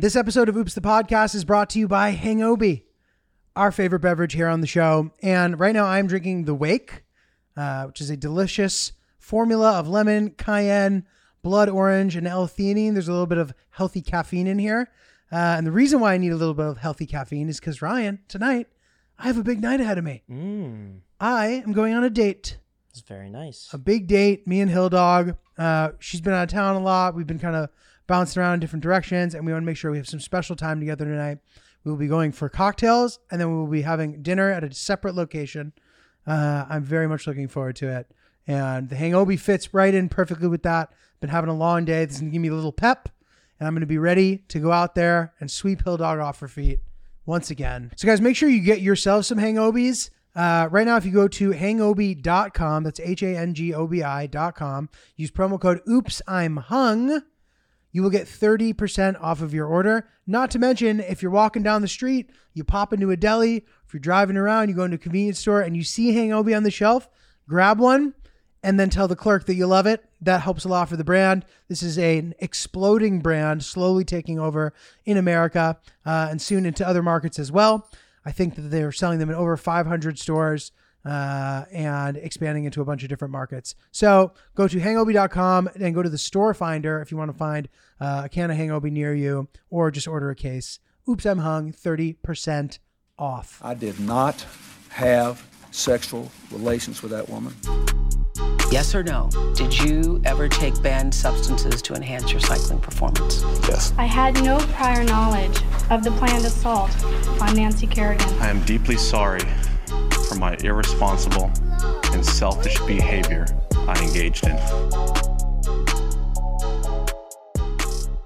This episode of Oops the Podcast is brought to you by Hangobi, our favorite beverage here on the show. And right now I'm drinking the Wake, uh, which is a delicious formula of lemon, cayenne, blood orange, and L-theanine. There's a little bit of healthy caffeine in here. Uh, and the reason why I need a little bit of healthy caffeine is because Ryan, tonight, I have a big night ahead of me. Mm, I am going on a date. it's very nice. a big date. Me and Hill Dog. Uh, she's been out of town a lot. We've been kind of bouncing around in different directions, and we want to make sure we have some special time together tonight. We will be going for cocktails, and then we will be having dinner at a separate location. Uh, I'm very much looking forward to it, and the Hangobi fits right in perfectly with that. Been having a long day. This is gonna give me a little pep, and I'm gonna be ready to go out there and sweep Hill Dog off her feet once again. So, guys, make sure you get yourself some Hangobis. Uh, right now, if you go to hangobi.com, that's H A N G O B I.com, use promo code Oops, I'm Hung, you will get 30% off of your order. Not to mention, if you're walking down the street, you pop into a deli, if you're driving around, you go into a convenience store and you see Hangobi on the shelf, grab one and then tell the clerk that you love it. That helps a lot for the brand. This is an exploding brand, slowly taking over in America uh, and soon into other markets as well. I think that they're selling them in over 500 stores uh, and expanding into a bunch of different markets. So go to hangobi.com and go to the store finder if you want to find uh, a can of hangobi near you or just order a case. Oops, I'm hung, 30% off. I did not have sexual relations with that woman. Yes or no? Did you ever take banned substances to enhance your cycling performance? Yes. I had no prior knowledge of the planned assault on Nancy Kerrigan. I am deeply sorry for my irresponsible and selfish behavior I engaged in.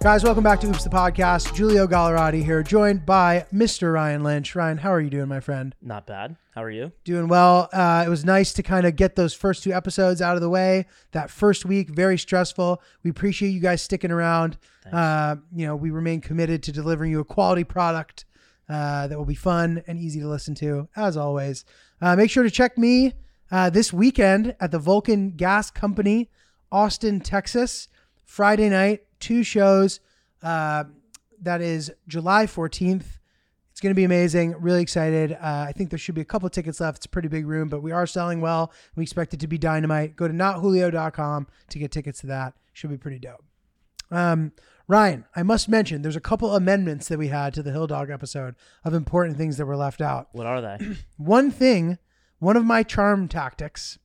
Guys, welcome back to Oops the Podcast. Giulio Gallarotti here, joined by Mr. Ryan Lynch. Ryan, how are you doing, my friend? Not bad. How are you? Doing well. Uh, it was nice to kind of get those first two episodes out of the way. That first week, very stressful. We appreciate you guys sticking around. Uh, you know, we remain committed to delivering you a quality product uh, that will be fun and easy to listen to, as always. Uh, make sure to check me uh, this weekend at the Vulcan Gas Company, Austin, Texas. Friday night, two shows. Uh, that is July 14th. It's going to be amazing. Really excited. Uh, I think there should be a couple tickets left. It's a pretty big room, but we are selling well. We expect it to be dynamite. Go to notjulio.com to get tickets to that. Should be pretty dope. Um, Ryan, I must mention there's a couple amendments that we had to the Hill Dog episode of important things that were left out. What are they? One thing, one of my charm tactics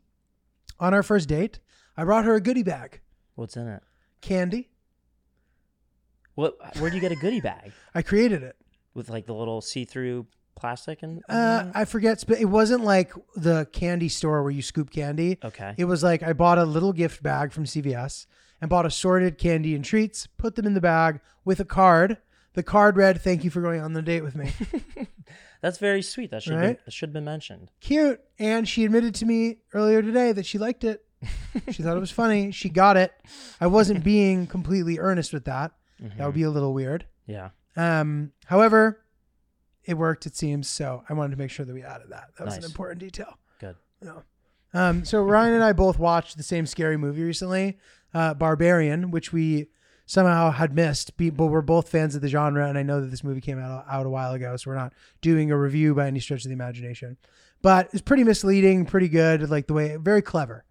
on our first date, I brought her a goodie bag, What's in it? candy. What? Where'd you get a goodie bag I created it. with like the little see-through plastic and? Uh. I forget, but it wasn't like the candy store where you scoop candy. okay. It was like I bought a little gift bag from CVS and bought assorted candy and treats, put them in the bag with a card. The card read, "Thank you for going on the date with me." That's very sweet. That should Right? be, that should have been mentioned. Cute. And she admitted to me earlier today that she liked it. she thought it was funny. She got it. I wasn't being completely earnest with that. That would be a little weird. Yeah. Um, however, it worked, it seems. So I wanted to make sure that we added that. That was an important detail. Good. Yeah. Um, so Ryan and I both watched the same scary movie recently, uh, Barbarian, which we somehow had missed, but we're both fans of the genre, and I know that this movie came out out a while ago, so we're not doing a review by any stretch of the imagination. But it's pretty misleading, pretty good, like the way very clever,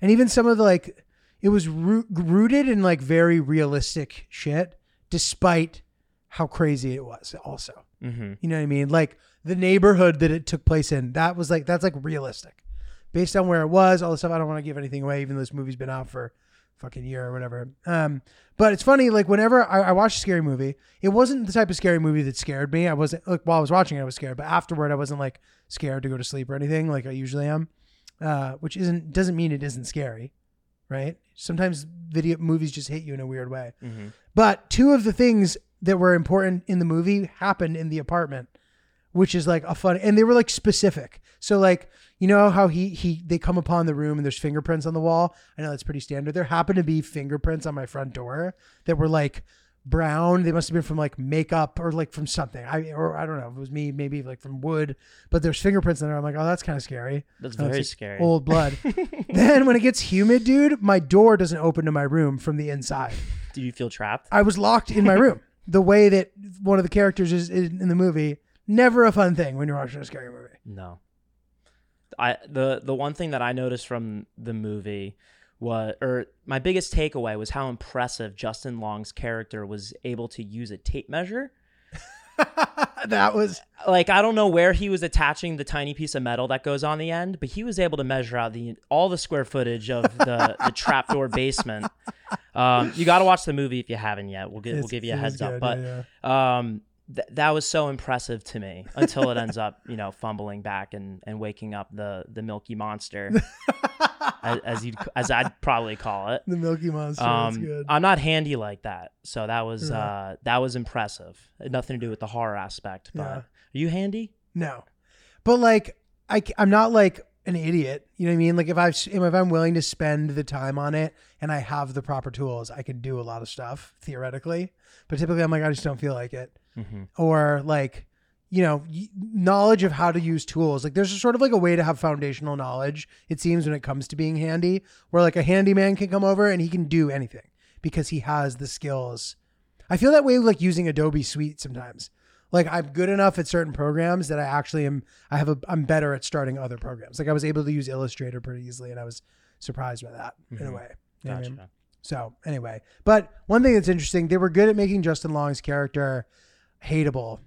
and even some of the like, it was rooted in like very realistic shit, despite how crazy it was. Also, Mm-hmm. you know what I mean? Like the neighborhood that it took place in, that was like that's like realistic. Based on where it was, all the stuff I don't want to give anything away, even though this movie's been out for fucking year or whatever. Um, but it's funny, like whenever I, I watched a scary movie, it wasn't the type of scary movie that scared me. I wasn't like while I was watching it, I was scared, but afterward I wasn't like scared to go to sleep or anything like I usually am. Uh, which isn't doesn't mean it isn't scary, right? Sometimes video movies just hit you in a weird way. Mm-hmm. But two of the things that were important in the movie happened in the apartment, which is like a fun and they were like specific. So like you know how he he they come upon the room and there's fingerprints on the wall. I know that's pretty standard. There happened to be fingerprints on my front door that were like brown. They must have been from like makeup or like from something. I or I don't know. If it was me, maybe like from wood. But there's fingerprints in there. I'm like, oh, that's kind of scary. That's it's, very like, scary. Old blood. then when it gets humid, dude, my door doesn't open to my room from the inside. Do you feel trapped? I was locked in my room. the way that one of the characters is in the movie. Never a fun thing when you're watching a scary movie. No. I the the one thing that I noticed from the movie was or my biggest takeaway was how impressive Justin Long's character was able to use a tape measure. that was Like I don't know where he was attaching the tiny piece of metal that goes on the end, but he was able to measure out the all the square footage of the the trapdoor basement. Um, you got to watch the movie if you haven't yet. We'll give we'll give you a heads up, good, but yeah, um th- that was so impressive to me until it ends up you know fumbling back and and waking up the the milky monster as, as you as i'd probably call it the Milky Monster. um good. i'm not handy like that so that was Yeah. uh that was impressive nothing to do with the horror aspect but Yeah. are you handy No, but like I, am not like an idiot. You know what I mean? Like if I if I'm willing to spend the time on it and I have the proper tools, I can do a lot of stuff theoretically. But typically, I'm like I just don't feel like it, mm-hmm. or like you know knowledge of how to use tools. Like there's a sort of like a way to have foundational knowledge. It seems when it comes to being handy, where like a handyman can come over and he can do anything because he has the skills. I feel that way like using Adobe Suite sometimes. Like I'm good enough at certain programs that I actually am. I have a. I'm better at starting other programs. Like I was able to use Illustrator pretty easily, and I was surprised by that in a Mhm. way. What I gotcha mean? So anyway, but one thing that's interesting, they were good at making Justin Long's character hateable.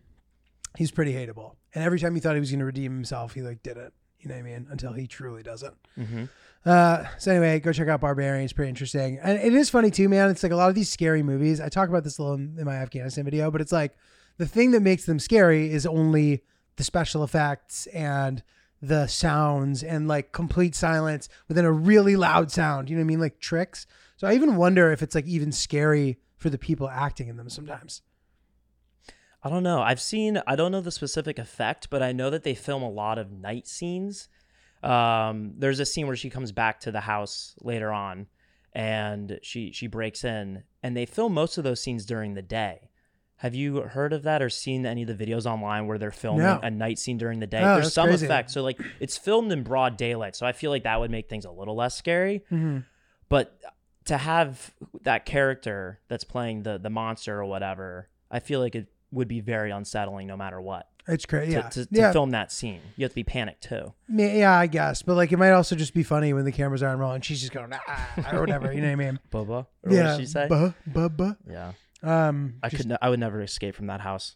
He's pretty hateable, and every time he thought he was going to redeem himself, he like did it. You know what I mean? Until he truly doesn't. mm-hmm. Uh, so anyway, go check out Barbarian. It's pretty interesting, and it is funny too, man. It's like a lot of these scary movies. I talk about this a little in, in my Afghanistan video, but it's like the thing that makes them scary is only the special effects and the sounds and like complete silence within a really loud sound. You know what I mean? Like tricks. So I even wonder if it's like even scary for the people acting in them sometimes. I don't know. I've seen. I don't know the specific effect, but I know that they film a lot of night scenes. Um, there's a scene where she comes back to the house later on, and she she breaks in, and they film most of those scenes during the day. Have you heard of that or seen any of the videos online where they're filming No. a night scene during the day? Oh, There's some crazy. effects, so like it's filmed in broad daylight, so I feel like that would make things a little less scary. Mm-hmm. But to have that character that's playing the the monster or whatever, I feel like it would be very unsettling no matter what. It's crazy. To, Yeah. to, to yeah. film that scene, you have to be panicked too. Yeah, I guess. But like, it might also just be funny when the cameras aren't rolling. She's just going ah, or whatever. You know what I mean? Bubba, or yeah. what did she say? Buh, buh. yeah, Um, I just- could. I would never escape from that house.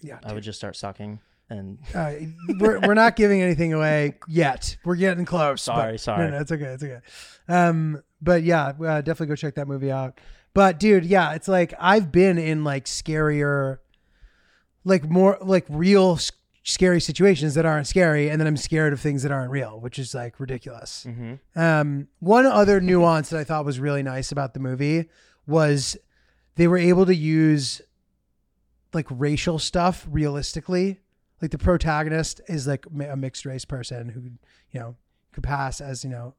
Yeah, I would just start sucking. And Uh, we're we're not giving anything away yet. We're getting close. Sorry, but- sorry. No, no, it's okay. It's okay. Um, but yeah, uh, definitely go check that movie out. But dude, yeah, it's like I've been in like scarier, like more like real scary situations that aren't scary, and then I'm scared of things that aren't real, which is like ridiculous. Mhm. Um, one other nuance that I thought was really nice about the movie was they were able to use like racial stuff realistically. Like the protagonist is like a mixed race person who, you know, could pass as, you know,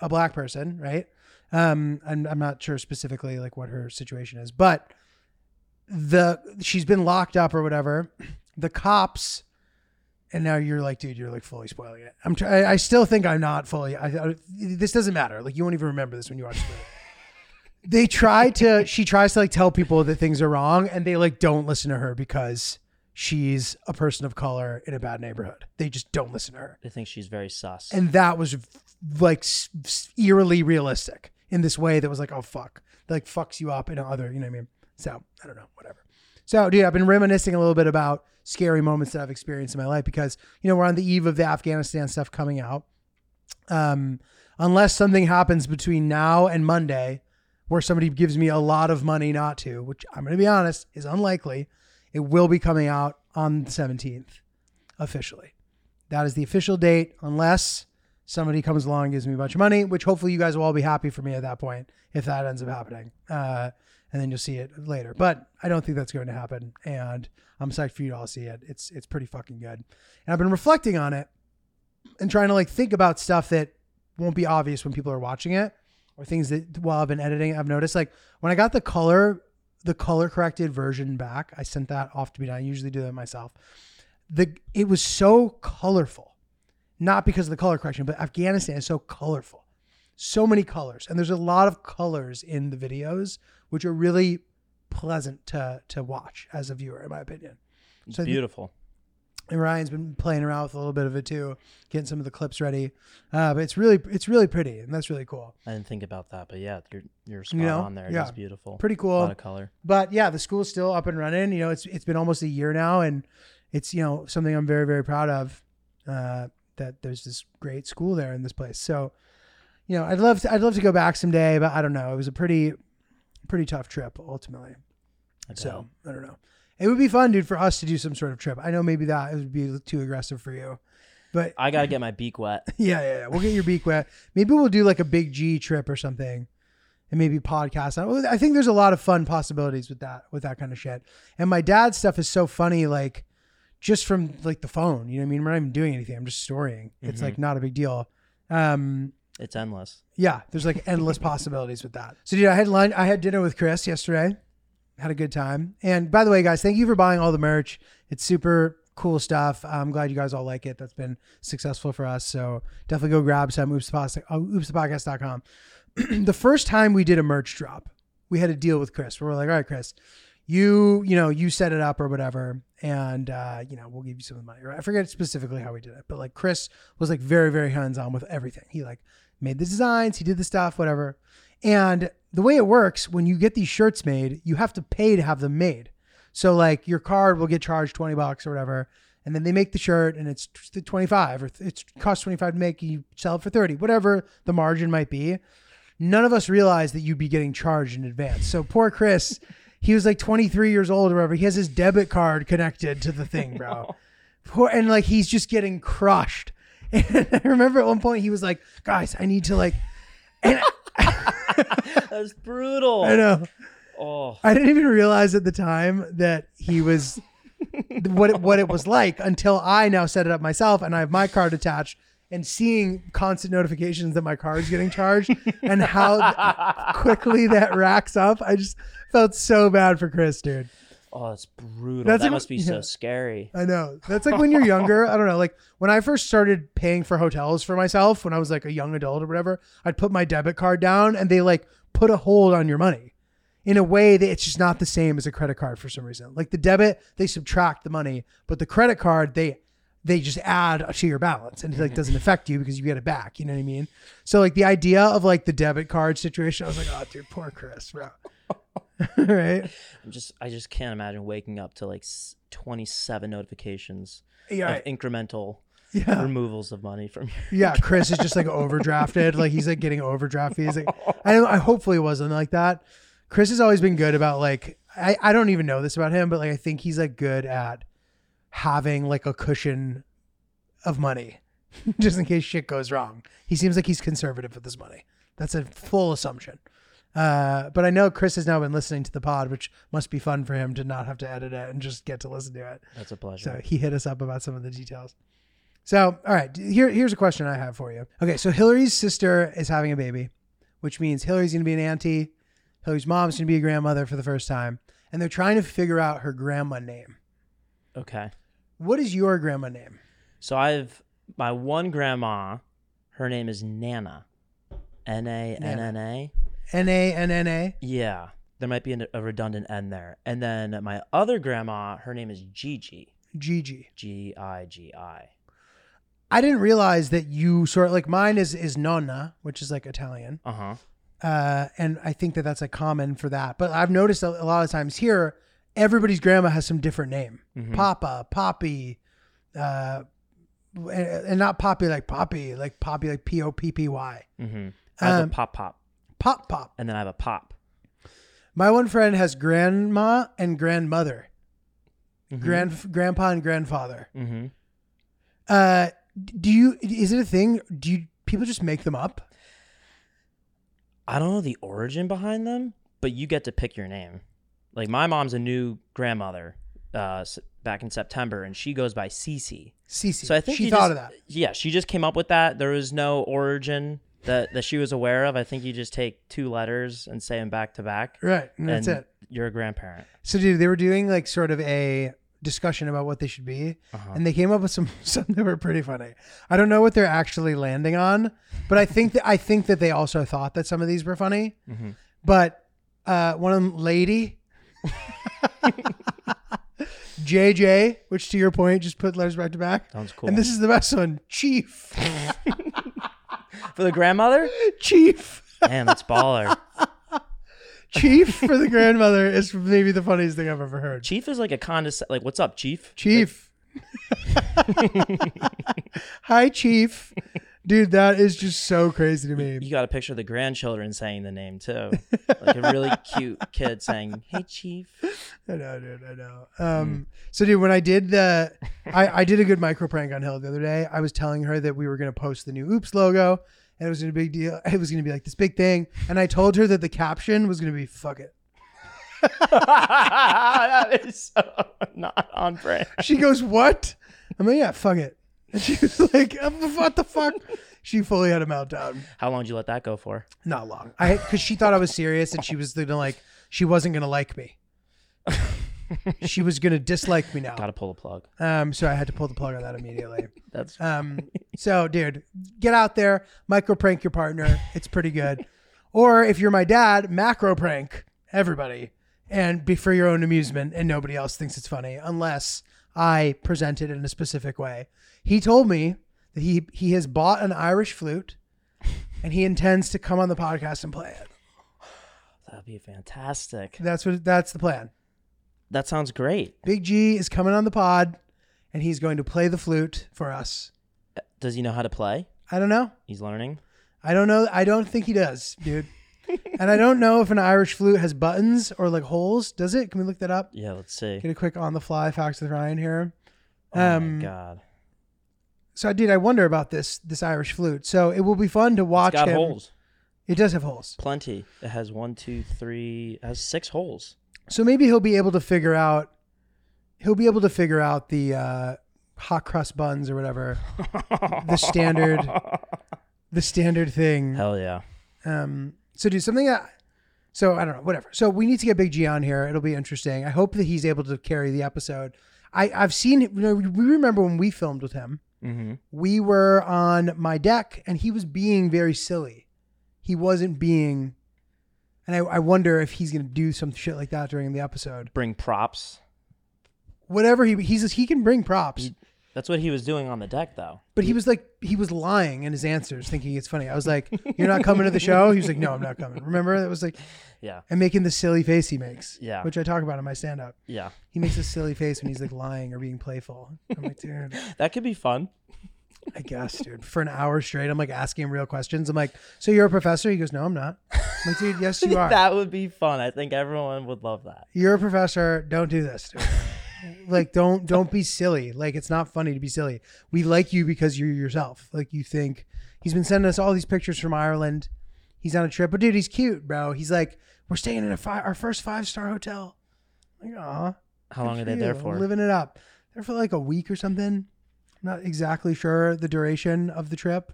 a black person, right? Um, and I'm not sure specifically like what her situation is, but the she's been locked up or whatever. The cops, and now you're like, dude, you're like fully spoiling it. I'm try- I, I still think I'm not fully. I, I this doesn't matter. Like you won't even remember this when you watch the movie. They try to. She tries to like tell people that things are wrong, and they like don't listen to her because she's a person of color in a bad neighborhood. They just don't listen to her They think she's very sus. and that was like eerily realistic in this way that was like oh fuck that like fucks you up in other you know what i mean so i don't know whatever. So dude i've been reminiscing a little bit about scary moments that i've experienced in my life because you know we're on the eve of the afghanistan stuff coming out. Um unless something happens between now and monday where somebody gives me a lot of money not to which i'm going to be honest is unlikely it will be coming out on the 17th officially. That is the official date, unless somebody comes along and gives me a bunch of money, which hopefully you guys will all be happy for me at that point if that ends up happening. Uh, and then you'll see it later. But I don't think that's going to happen. And I'm psyched for you to all see it. It's it's pretty fucking good. And I've been reflecting on it and trying to like think about stuff that won't be obvious when people are watching it or things that while I've been editing, I've noticed like when I got the color, the color corrected version back, I sent that off to be done. I usually do that myself the it was so colorful not because of the color correction but afghanistan is so colorful so many colors and there's a lot of colors in the videos which are really pleasant to to watch as a viewer, in my opinion. It's So beautiful. And Ryan's been playing around with a little bit of it too, getting some of the clips ready. Uh, but it's really it's really pretty, and that's really cool. I didn't think about that, but yeah, you're you're spot You know? on there. It's beautiful. Pretty cool, A lot of color. But yeah, the school's still up and running. You know, it's it's been almost a year now, and it's you know something I'm very very proud of. Uh, that there's this great school there in this place. So, you know, I'd love to I'd love to go back someday, but I don't know. It was a pretty pretty tough trip ultimately. I. So I don't know. It would be fun, dude, for us to do some sort of trip. I know maybe that would be too aggressive for you, but I gotta get my beak wet. yeah, yeah, yeah. We'll get your beak wet. Maybe we'll do like a big G trip or something, and maybe podcast. I I think there's a lot of fun possibilities with that, with that kind of shit. And my dad's stuff is so funny, like just from like the phone. You know what I mean? We're not even doing anything. I'm just storying. It's like not a big deal. Um, It's endless. yeah, there's like endless possibilities with that. So, dude, I had lunch. I had dinner with Chris yesterday. Had a good time. And by the way, guys, thank you for buying all the merch. It's super cool stuff. I'm glad you guys all like it. That's been successful for us. So definitely go grab some. Oops, oh, oopsthepodcast.com. the first time we did a merch drop, we had a deal with Chris. where We're like, all right, Chris, you you know you set it up or whatever, and uh, you know we'll give you some of the money. Right? I forget specifically how we did it, but like Chris was like very very hands on with everything. He like made the designs, he did the stuff, whatever. And the way it works, when you get these shirts made, you have to pay to have them made. So like your card will get charged 20 bucks or whatever. And then they make the shirt and it's 25 or it costs 25 to make, you sell it for 30, whatever the margin might be. None of us realized that you'd be getting charged in advance. So poor Chris, he was like 23 years old or whatever. He has his debit card connected to the thing, bro. Poor, and like he's just getting crushed. And I remember at one point he was like, guys, I need to like, and That's brutal. I know. Oh, I didn't even realize at the time that he was what it, what it was like until I now set it up myself and I have my card attached and seeing constant notifications that my card is getting charged and how th- quickly that racks up. I just felt so bad for Chris, dude. Oh, that's brutal. That's that like- must be so scary. I know. That's like when you're younger. I don't know. Like when I first started paying for hotels for myself when I was like a young adult or whatever, I'd put my debit card down and they like put a hold on your money in a way that it's just not the same as a credit card for some reason. Like the debit, they subtract the money, but the credit card, they they just add to your balance and it like doesn't affect you because you get it back. You know what I mean? So like the idea of like the debit card situation, I was like, oh dude, poor Chris, bro. right? I'm just I just can't imagine waking up to like 27 notifications Yeah. of incremental Yeah. removals of money from your Yeah, Chris is just like overdrafted. Like he's like getting overdraft fees. Like, I I hopefully wasn't like that. Chris has always been good about like I, I don't even know this about him, but like I think he's like good at having like a cushion of money just in case shit goes wrong. He seems like he's conservative with his money. That's a full assumption. Uh, but I know Chris has now been listening to the pod, which must be fun for him to not have to edit it and just get to listen to it. That's a pleasure. So he hit us up about some of the details. So, all right, here, here's a question I have for you. Okay, so Hillary's sister is having a baby, which means Hillary's going to be an auntie. Hillary's mom's going to be a grandmother for the first time. And they're trying to figure out her grandma name. Okay. What is your grandma name? So I've my one grandma, her name is Nana. N A N N A. N A N N A. Yeah. There might be a redundant N there. And then my other grandma, her name is Gigi. Gigi. G I G I. I didn't realize that you sort of like mine is is nonna, which is like Italian. Uh huh. uh, and I think that that's like common for that. But I've noticed a, a lot of times here, everybody's grandma has some different name: Papa, Poppy, uh, and, and not Poppy like Poppy, like Poppy like P O P P Y. Mm-hmm. Um, a pop pop, Pop Pop. and then I have a pop. My one friend has grandma and grandmother, grand grandpa and grandfather. Mm-hmm. Uh, do you? Is it a thing? Do you people just make them up? I don't know the origin behind them, but you get to pick your name. Like my mom's a new grandmother uh, back in September, and she goes by Cece. Cece. So I think she thought just- of that. Yeah, she just came up with that. There was no origin that that she was aware of. I think you just take two letters and say them back to back. Right, and that's it. You're a grandparent. So, dude, they were doing like sort of a discussion about what they should be, Uh-huh. and they came up with some some that were pretty funny. I don't know what they're actually landing on, but I think that I think that they also thought that some of these were funny. Mm-hmm. But uh, one of them, lady, JJ, which to your point, just put letters back to back. Sounds cool. And this is the best one, Chief. For the grandmother? Chief. Man, that's baller. Chief for the grandmother is maybe the funniest thing I've ever heard. Chief is like a condescend like what's up, Chief? Chief. Hi, Chief. Dude, that is just so crazy to me. You got a picture of the grandchildren saying the name too. Like a really cute kid saying, Hey Chief. I know, dude. I know. Um, so, dude, when I did the, I, I did a good micro prank on Hill the other day. I was telling her that we were going to post the new Oops logo, and it was a big deal. It was going to be like this big thing, and I told her that the caption was going to be "fuck it." that is so not on brand. She goes, "What?" I'm like, "Yeah, fuck it." And she was like, "Uh, "What the fuck?" She fully had a meltdown. How long did you let that go for? Not long. I because she thought I was serious, and she was gonna like, she wasn't gonna like me. she was gonna dislike me now. Gotta pull the plug. Um, so I had to pull the plug on that immediately. That's Um, so dude, get out there, micro prank your partner. It's pretty good. Or if you're my dad, macro prank everybody and be for your own amusement and nobody else thinks it's funny unless I present it in a specific way. He told me that he he has bought an Irish flute and he intends to come on the podcast and play it. that'd be fantastic. That's what that's the plan. That sounds great. Big G is coming on the pod and he's going to play the flute for us. Does he know how to play? I don't know. He's learning. I don't know. I don't think he does, dude. and I don't know if an Irish flute has buttons or like holes. Does it? Can we look that up? Yeah, let's see. Get a quick on the fly facts with Ryan here. Oh Um, my god. So I did. I wonder about this this Irish flute. So it will be fun to watch It's got him. holes. It does have holes. Plenty. It has one, two, three. It has six holes. So maybe he'll be able to figure out. He'll be able to figure out the uh, hot cross buns or whatever. the standard. The standard thing. Hell yeah. Um, so do something that. So I don't know, whatever. So we need to get Big G on here. It'll be interesting. I hope that he's able to carry the episode. I I've seen. You know, we remember when we filmed with him. Mm-hmm. We were on my deck, and he was being very silly. He wasn't being. And I, I wonder if he's gonna do some shit like that during the episode. Bring props. Whatever he he's he can bring props, He- That's what he was doing on the deck, though. but he was like he was lying in his answers, thinking it's funny. I was like, "You're not coming to the show." He was like, "No, I'm not coming." Remember that was like, Yeah. and making the silly face he makes, Yeah. which I talk about in my stand up. Yeah. He makes a silly face when he's like lying or being playful. I'm like, dude, That could be fun. I guess, dude. For an hour straight, I'm like asking him real questions. I'm like, so you're a professor? He goes, no, I'm not. I'm like, dude, yes, you are. that would be fun. I think everyone would love that. You're a professor. Don't do this, dude. Like, don't don't be silly. Like, it's not funny to be silly. We like you because you're yourself. Like, you think he's been sending us all these pictures from Ireland. He's on a trip, but dude, he's cute, bro. He's like, we're staying in a fi- our first five star hotel. Like, aw. How long are they there you. for? Living it up. They're for like a week or something. I'm not exactly sure the duration of the trip.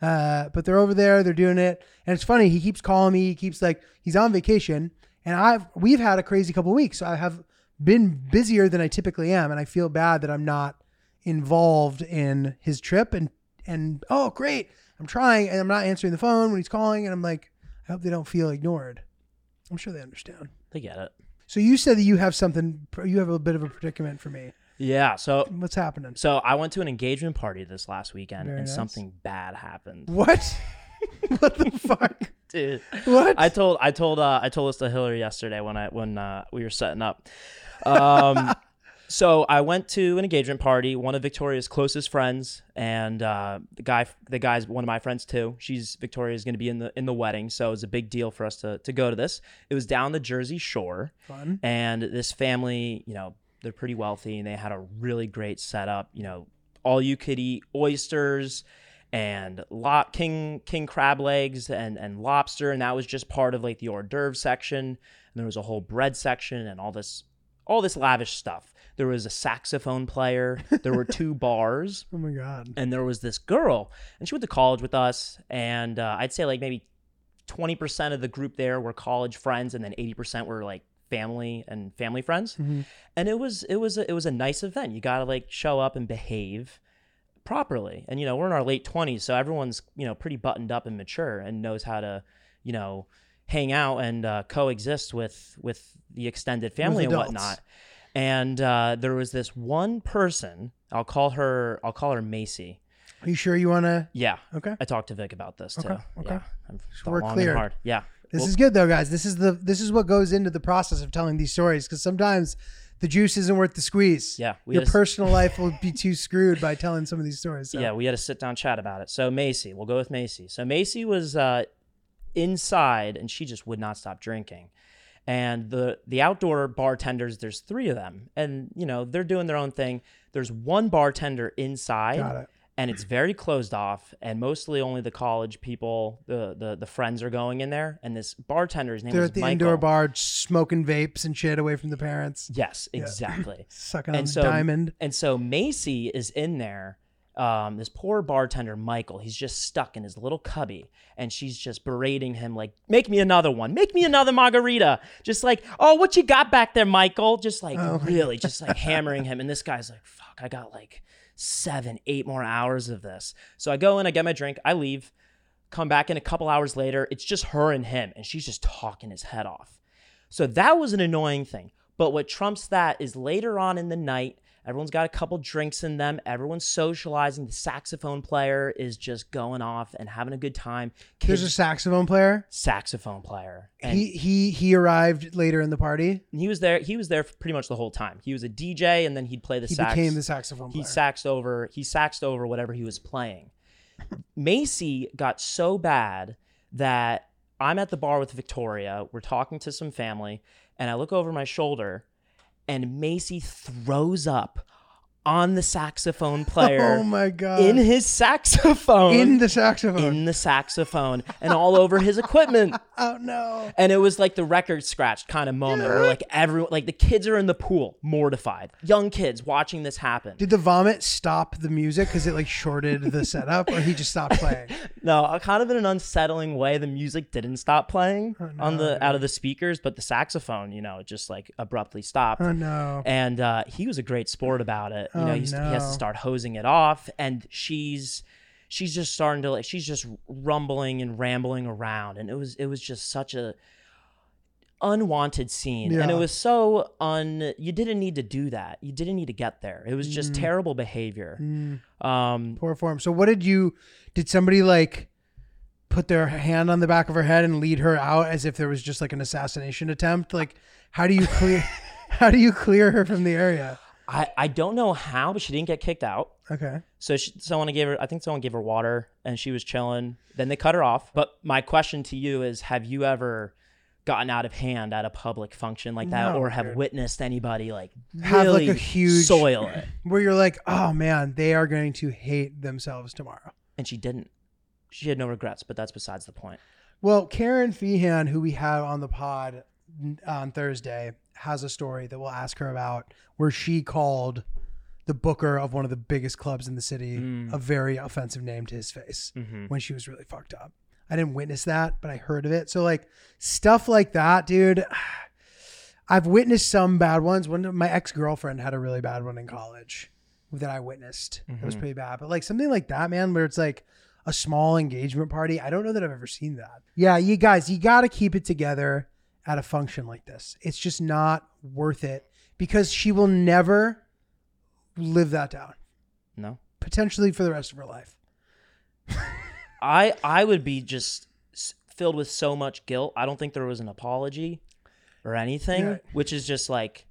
Uh, but they're over there, they're doing it. And it's funny, he keeps calling me, he keeps like he's on vacation. And I've we've had a crazy couple weeks. So I have been busier than I typically am, and I feel bad that I'm not involved in his trip and and oh great. I'm trying and I'm not answering the phone when he's calling, and I'm like, I hope they don't feel ignored. I'm sure they understand. They get it. So you said that you have something you have a bit of a predicament for me. Yeah. So What's happening? so I went to an engagement party this last weekend Very and nice. something bad happened. What? what the fuck? Dude. What? I told I told uh, I told this to Hillary yesterday when I when uh, we were setting up. Um, so I went to an engagement party. One of Victoria's closest friends, and uh, the guy the guy's one of my friends too. She's Victoria's going to be in the in the wedding, so it was a big deal for us to to go to this. It was down the Jersey Shore, Fun. and this family, you know, they're pretty wealthy, and they had a really great setup. You know, all you could eat oysters and lop king king crab legs and and lobster and that was just part of like the hors d'oeuvre section and there was a whole bread section and all this all this lavish stuff. There was a saxophone player. There were two bars. Oh my god. and there was this girl and she went to college with us and uh, i'd say like maybe 20% of the group there were college friends and then 80% were like family and family friends. And it was it was a, it was a nice event. You got to like show up and behave properly. And you know we're in our late 20s so everyone's you know pretty buttoned up and mature and knows how to you know hang out and uh, coexist with with the extended family and whatnot. And uh, there was this one person. I'll call her. I'll call her Macy. Are you sure you want to? Yeah. Okay. I talked to Vic about this too. Okay, okay. Yeah. I've we're clear. Yeah. This Well, is good though, guys. This is the this is what goes into the process of telling these stories because sometimes the juice isn't worth the squeeze. Yeah, your just- personal life will be too screwed by telling some of these stories. So. Yeah, we had a sit down chat about it. So Macy, we'll go with Macy. So Macy was uh, inside, and she just would not stop drinking. And the the outdoor bartenders, there's three of them, and you know they're doing their own thing. There's one bartender inside, it. and it's very closed off, and mostly only the college people, the the, the friends are going in there. And this bartender's name. They're is at the Michael. indoor bar smoking vapes and shit away from the parents, Yes, exactly. sucking on and the so diamond. and so Macy is in there. Um, this poor bartender Michael, he's just stuck in his little cubby, and she's just berating him like, "Make me another one, make me another margarita." Just like, "Oh, what you got back there, Michael?" Just like Oh really, just like hammering him. And this guy's like, "Fuck, I got like seven, eight more hours of this." So I go in, I get my drink, I leave, come back in a couple hours later. It's just her and him, and she's just talking his head off. So that was an annoying thing. But what trumps that is later on in the night, everyone's got a couple drinks in them, everyone's socializing. The saxophone player is just going off and having a good time. There's Kids, a saxophone player. saxophone player. And He he he arrived later in the party. he was there. He was there for pretty much the whole time. He was a DJ, and then he'd play the He sax. became the saxophone he saxed over. He saxed over whatever he was playing. Macy got so bad that I'm at the bar with Victoria. We're talking to some family, and I look over my shoulder, and Macy throws up on the saxophone player oh my god! in his saxophone. in the saxophone. in the saxophone and all over his equipment. oh no! And it was like the record scratched kind of moment where like everyone like the kids are in the pool, mortified. Young kids watching this happen. Did the vomit stop the music because it like shorted the setup, or he just stopped playing? No, uh, kind of in an unsettling way, the music didn't stop playing on the out of the speakers, but the saxophone, you know, just like abruptly stopped. Oh no! And uh, he was a great sport about it. You Oh, know, he's, he has to start hosing it off, and she's she's just starting to like she's just rumbling and rambling around, and it was it was just such a unwanted scene and it was so un you didn't need to do that you didn't need to get there it was Mm. just terrible behavior um Poor form. So what did you? Did somebody like put their hand on the back of her head and lead her out as if there was just like an assassination attempt? Like, how do you clear? how do you clear her from the area? I i don't know how but she didn't get kicked out Okay. So she, someone gave her, I think someone gave her water, and she was chilling. Then they cut her off. But my question to you is: Have you ever gotten out of hand at a public function like that, No, or have dude. witnessed anybody like Have, like, really a huge- soil it? Where you're like, oh man, they are going to hate themselves tomorrow. And she didn't. She had no regrets, but that's besides the point. Well, Karen Feehan, who we have on the pod on Thursday, has a story that we'll ask her about where she called the booker of one of the biggest clubs in the city mm. a very offensive name to his face mm-hmm. when she was really fucked up. I didn't witness that, but I heard of it. So like stuff like that, dude. I've witnessed some bad ones. One my ex girlfriend had a really bad one in college that I witnessed. It was mm-hmm. pretty bad. But like something like that, man, where it's like a small engagement party. I don't know that I've ever seen that. Yeah, you guys, you got to keep it together at a function like this. It's just not worth it because she will never live that down, No, potentially for the rest of her life. I I would be just filled with so much guilt. I don't think there was an apology or anything, Yeah. which is just like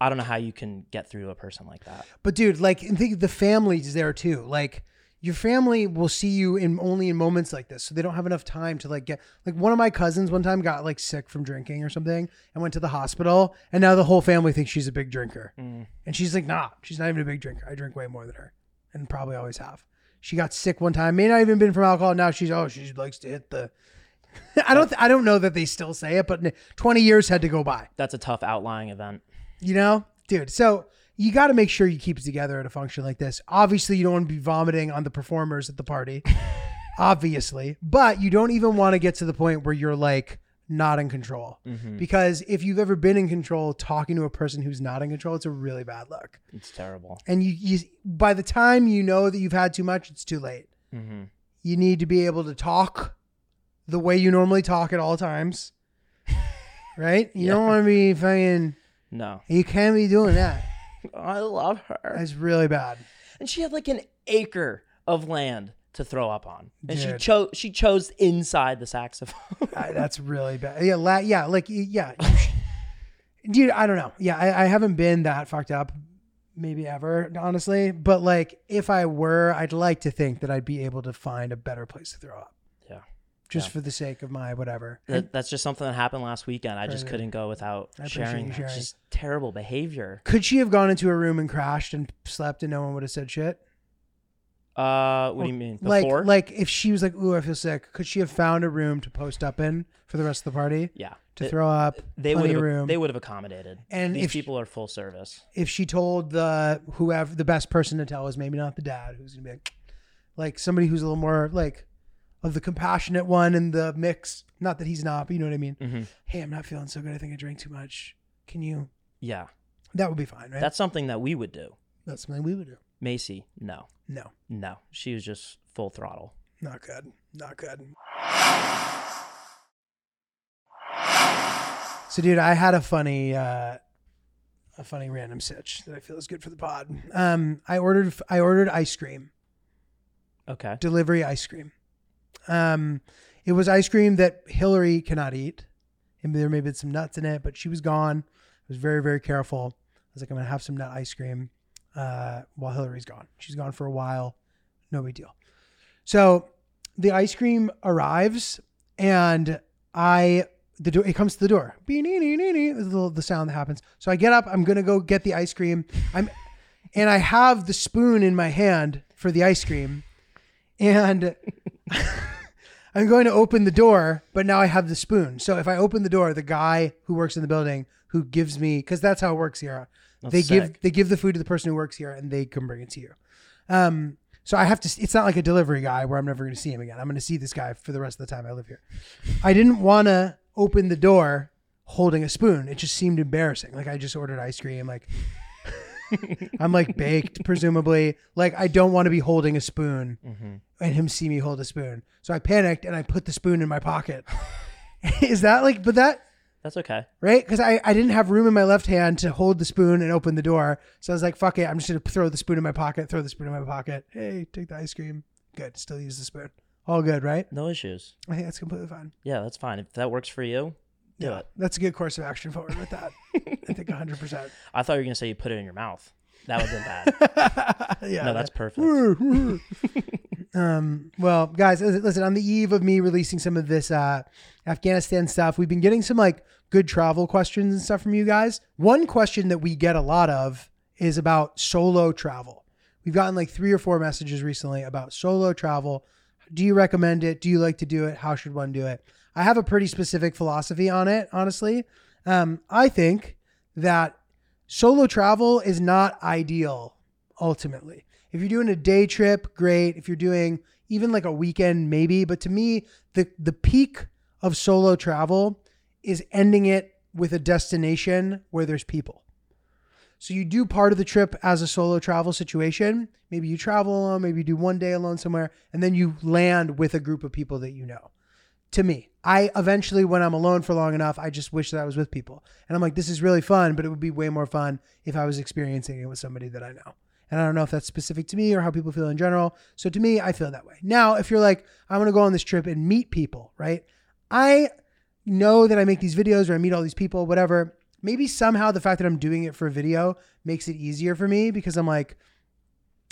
I don't know how you can get through to a person like that. But dude, like, and think the family's there too. Like, your family will see you in only in moments like this, so they don't have enough time to like get. Like, one of my cousins one time got like sick from drinking or something and went to the hospital, and now the whole family thinks she's a big drinker, mm. and she's like, nah, she's not even a big drinker. I drink way more than her, and probably always have. She got sick one time, may not even been from alcohol. Now she's oh, she likes to hit the. I don't. th- I don't know that they still say it, but twenty years had to go by. That's a tough outlying event. You know, dude. So you got to make sure you keep it together at a function like this. Obviously, you don't want to be vomiting on the performers at the party, obviously, but you don't even want to get to the point where you're like not in control. Because if you've ever been in control, talking to a person who's not in control, it's a really bad look. It's terrible. And you, you by the time you know that you've had too much, it's too late. Mm-hmm. You need to be able to talk the way you normally talk at all times right? You don't want to be fucking. No, You can't be doing that. I love her. It's really bad. And she had like an acre of land to throw up on, and she chose she chose inside the saxophone. I- that's really bad. Yeah, la- yeah, like yeah, dude. I don't know. Yeah, I, I haven't been that fucked up, maybe ever, honestly. But like, if I were, I'd like to think that I'd be able to find a better place to throw up, just Yeah. for the sake of my whatever. that, that's just something that happened last weekend. I just couldn't go without sharing. sharing. Just terrible behavior. Could she have gone into a room and crashed and slept, and no one would have said shit? Uh, what do you mean? Like, Before? like if she was like, "Ooh, I feel sick," could she have found a room to post up in for the rest of the party yeah, to It- throw up? they would have room. they would have accommodated. And these if she- people are full service. if she told the whoever the best person to tell is maybe not the dad who's gonna be like, like somebody who's a little more like of the compassionate one in the mix not that he's not but you know what i mean. Hmm hey i'm not feeling so good. I think i drank too much. Can you Yeah, that would be fine right? That's something that we would do. that's something we would do. Macy, no, no. No, she was just full throttle. not good. Not good. So dude i had a funny uh a funny random sitch that i feel is good for the pod. Um i ordered i ordered ice cream. Okay. delivery ice cream. Um, it was ice cream that Hillary cannot eat. And there may have been some nuts in it, but she was gone. I was very, very careful. I was like, I'm gonna have some nut ice cream uh, while Hillary's gone. She's gone for a while. No big deal. So the ice cream arrives, and I the door it comes to the door. The the sound that happens. So I get up. I'm gonna go get the ice cream. I'm and I have the spoon in my hand for the ice cream, and I'm going to open the door, but now I have the spoon. So if I open the door, the guy who works in the building who gives me because that's how it works here. they give they give the food to the person who works here, and they can bring it to you. Um, so I have to. It's not like a delivery guy where I'm never going to see him again. I'm going to see this guy for the rest of the time I live here. I didn't want to open the door holding a spoon. It just seemed embarrassing. Like I just ordered ice cream. Like I'm like baked, presumably. Like I don't want to be holding a spoon Mm-hmm. and him see me hold a spoon. So I panicked and I put the spoon in my pocket. Is that like, but that, That's okay. right? Because I, I didn't have room in my left hand to hold the spoon and open the door. So I was like, fuck it. I'm just going to throw the spoon in my pocket, throw the spoon in my pocket. Hey, take the ice cream. Good. Still use the spoon. All good, right? No issues. I think that's completely fine. Yeah, that's fine. If that works for you, do it. That's a good course of action forward with that. I think 100%. I thought you were gonna say you put it in your mouth. That would have been bad. yeah. no, that's perfect. um, well, guys, listen, on the eve of me releasing some of this uh, Afghanistan stuff, we've been getting some like good travel questions and stuff from you guys. One question that we get a lot of is about solo travel. We've gotten like three or four messages recently about solo travel. Do you recommend it? Do you like to do it? How should one do it? I have a pretty specific philosophy on it, honestly. Um, I think that solo travel is not ideal ultimately. If you're doing a day trip, great. If you're doing even like a weekend, maybe. But to me, the the peak of solo travel is ending it with a destination where there's people. So you do part of the trip as a solo travel situation. Maybe you travel alone, maybe you do one day alone somewhere, and then you land with a group of people that you know. To me, I eventually, when I'm alone for long enough, I just wish that I was with people. And I'm like, this is really fun, but it would be way more fun if I was experiencing it with somebody that I know. And I don't know if that's specific to me or how people feel in general. So to me, I feel that way. Now, if you're like, I'm going to go on this trip and meet people, right? I know that I make these videos or I meet all these people, whatever. Maybe somehow the fact that I'm doing it for a video makes it easier for me because I'm like,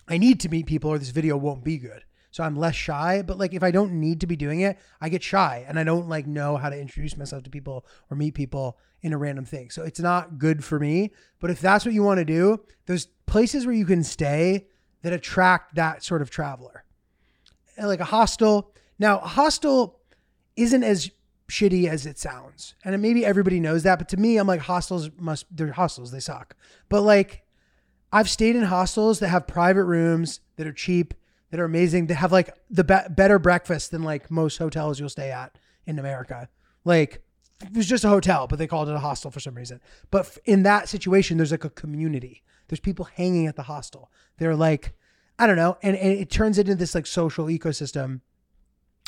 I need to meet people or this video won't be good. So I'm less shy. But like if I don't need to be doing it, I get shy and I don't like know how to introduce myself to people or meet people in a random thing. So it's not good for me. But if that's what you want to do, there's places where you can stay that attract that sort of traveler. Uh, like a hostel. Now, a hostel isn't as shitty as it sounds. And maybe everybody knows that, but to me, I'm like hostels must they're hostels, they suck. But like I've stayed in hostels that have private rooms that are cheap, that are amazing, that have like the be- better breakfast than like most hotels you'll stay at in America. Like it was just a hotel, but they called it a hostel for some reason. But in that situation, there's like a community. There's people hanging at the hostel. They're like, I don't know, and, and it turns into this like social ecosystem,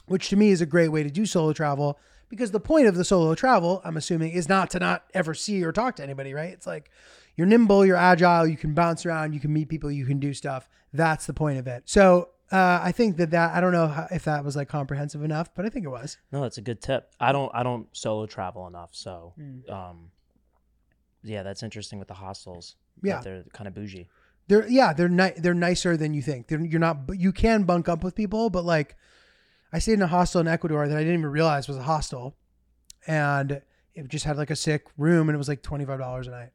which to me is a great way to do solo travel because the point of the solo travel, I'm assuming, is not to not ever see or talk to anybody, right? It's like you're nimble, you're agile, you can bounce around, you can meet people, you can do stuff. That's the point of it. So uh, I think that that I don't know how, if that was like comprehensive enough, but I think it was. No, that's a good tip. I don't I don't solo travel enough, so Hmm. um, yeah, that's interesting with the hostels. Yeah. they're kind of bougie. They're yeah, they're ni- they're nicer than you think. They're, you're not, you can bunk up with people, but like I stayed in a hostel in Ecuador that I didn't even realize was a hostel, and it just had like a sick room, and it was like twenty five dollars a night,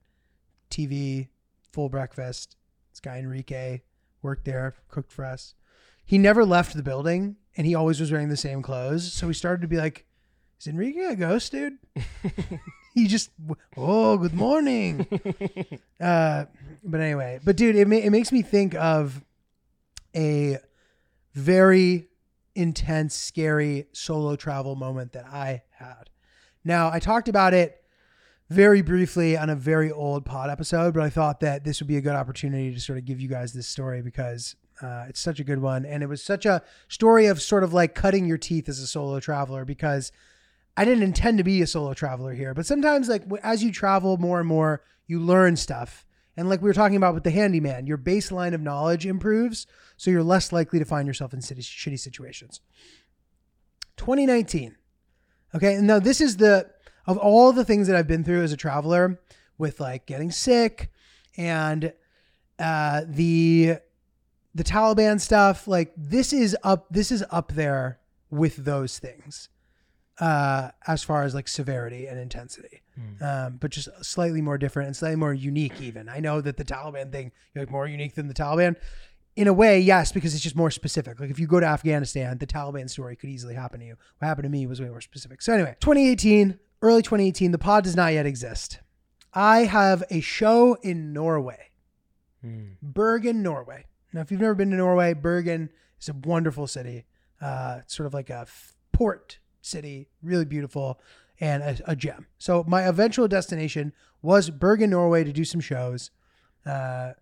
TV, full breakfast. This guy Enrique worked there, cooked for us. He never left the building, and he always was wearing the same clothes. So we started to be like, "Is Enrique a ghost, dude?" he just, oh, good morning. Uh, but anyway, but dude, it, ma- it makes me think of a very intense, scary solo travel moment that I had. Now, I talked about it very briefly on a very old pod episode, but I thought that this would be a good opportunity to sort of give you guys this story because uh, it's such a good one. And it was such a story of sort of like cutting your teeth as a solo traveler because I didn't intend to be a solo traveler here, but sometimes like as you travel more and more, you learn stuff. And like we were talking about with the handyman, your baseline of knowledge improves, so you're less likely to find yourself in city, shitty situations. 2019. Okay, and now this is the of all the things that I've been through as a traveler with like getting sick and uh the the Taliban stuff, like this is up this is up there with those things uh, as far as like severity and intensity, um, but just slightly more different and slightly more unique. Even I know that the Taliban thing, you're like more unique than the Taliban. In a way, yes, because it's just more specific. Like if you go to Afghanistan, the Taliban story could easily happen to you. What happened to me was way more specific. So anyway, 2018, early 2018, the pod does not yet exist. I have a show in Norway. Bergen, Norway. Now, if you've never been to Norway, Bergen is a wonderful city. Uh, it's sort of like a port city, really beautiful, and a, a gem. So my eventual destination was Bergen, Norway, to do some shows. Uh,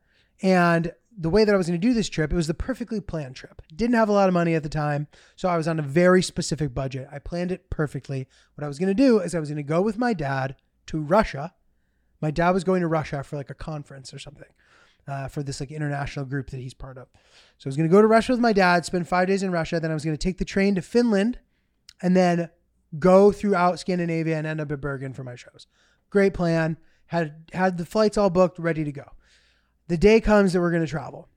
and the way that I was going to do this trip, it was the perfectly planned trip. Didn't have a lot of money at the time, so I was on a very specific budget. I planned it perfectly. What I was going to do is I was going to go with my dad to Russia. My dad was going to Russia for like a conference or something uh, for this like international group that he's part of. So I was going to go to Russia with my dad, spend five days in Russia. Then I was going to take the train to Finland and then go throughout Scandinavia and end up at Bergen for my shows. Great plan. Had had the flights all booked, ready to go. The day comes that we're going to travel.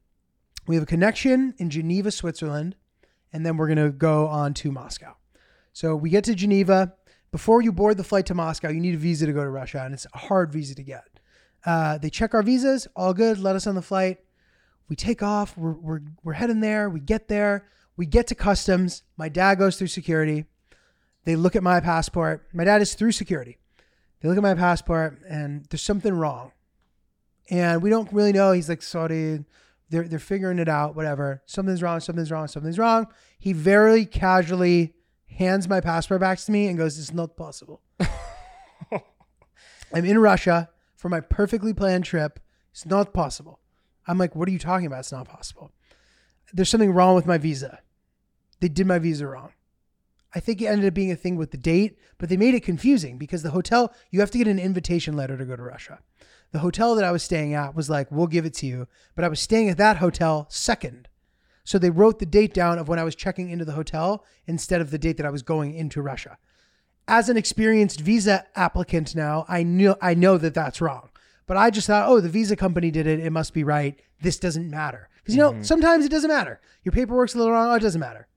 We have a connection in Geneva, Switzerland, and then we're going to go on to Moscow. So we get to Geneva. Before you board the flight to Moscow, you need a visa to go to Russia, and it's a hard visa to get. Uh, they check our visas, all good, let us on the flight. We take off, we're, we're, we're heading there, we get there, we get to customs. My dad goes through security. They look at my passport. My dad is through security. They look at my passport, and there's something wrong. And we don't really know. He's like, sorry, they're, they're figuring it out, whatever. Something's wrong, something's wrong, something's wrong. He very casually hands my passport back to me and goes, It's not possible. I'm in Russia for my perfectly planned trip. It's not possible. I'm like, What are you talking about? It's not possible. There's something wrong with my visa. They did my visa wrong. I think it ended up being a thing with the date, but they made it confusing because the hotel, you have to get an invitation letter to go to Russia. The hotel that I was staying at was like, we'll give it to you. But I was staying at that hotel second. So they wrote the date down of when I was checking into the hotel instead of the date that I was going into Russia. As an experienced visa applicant now, I knew I know that that's wrong. But I just thought, oh, the visa company did it. It must be right. This doesn't matter. Because you know, sometimes it doesn't matter. Your paperwork's a little wrong. Oh, it doesn't matter.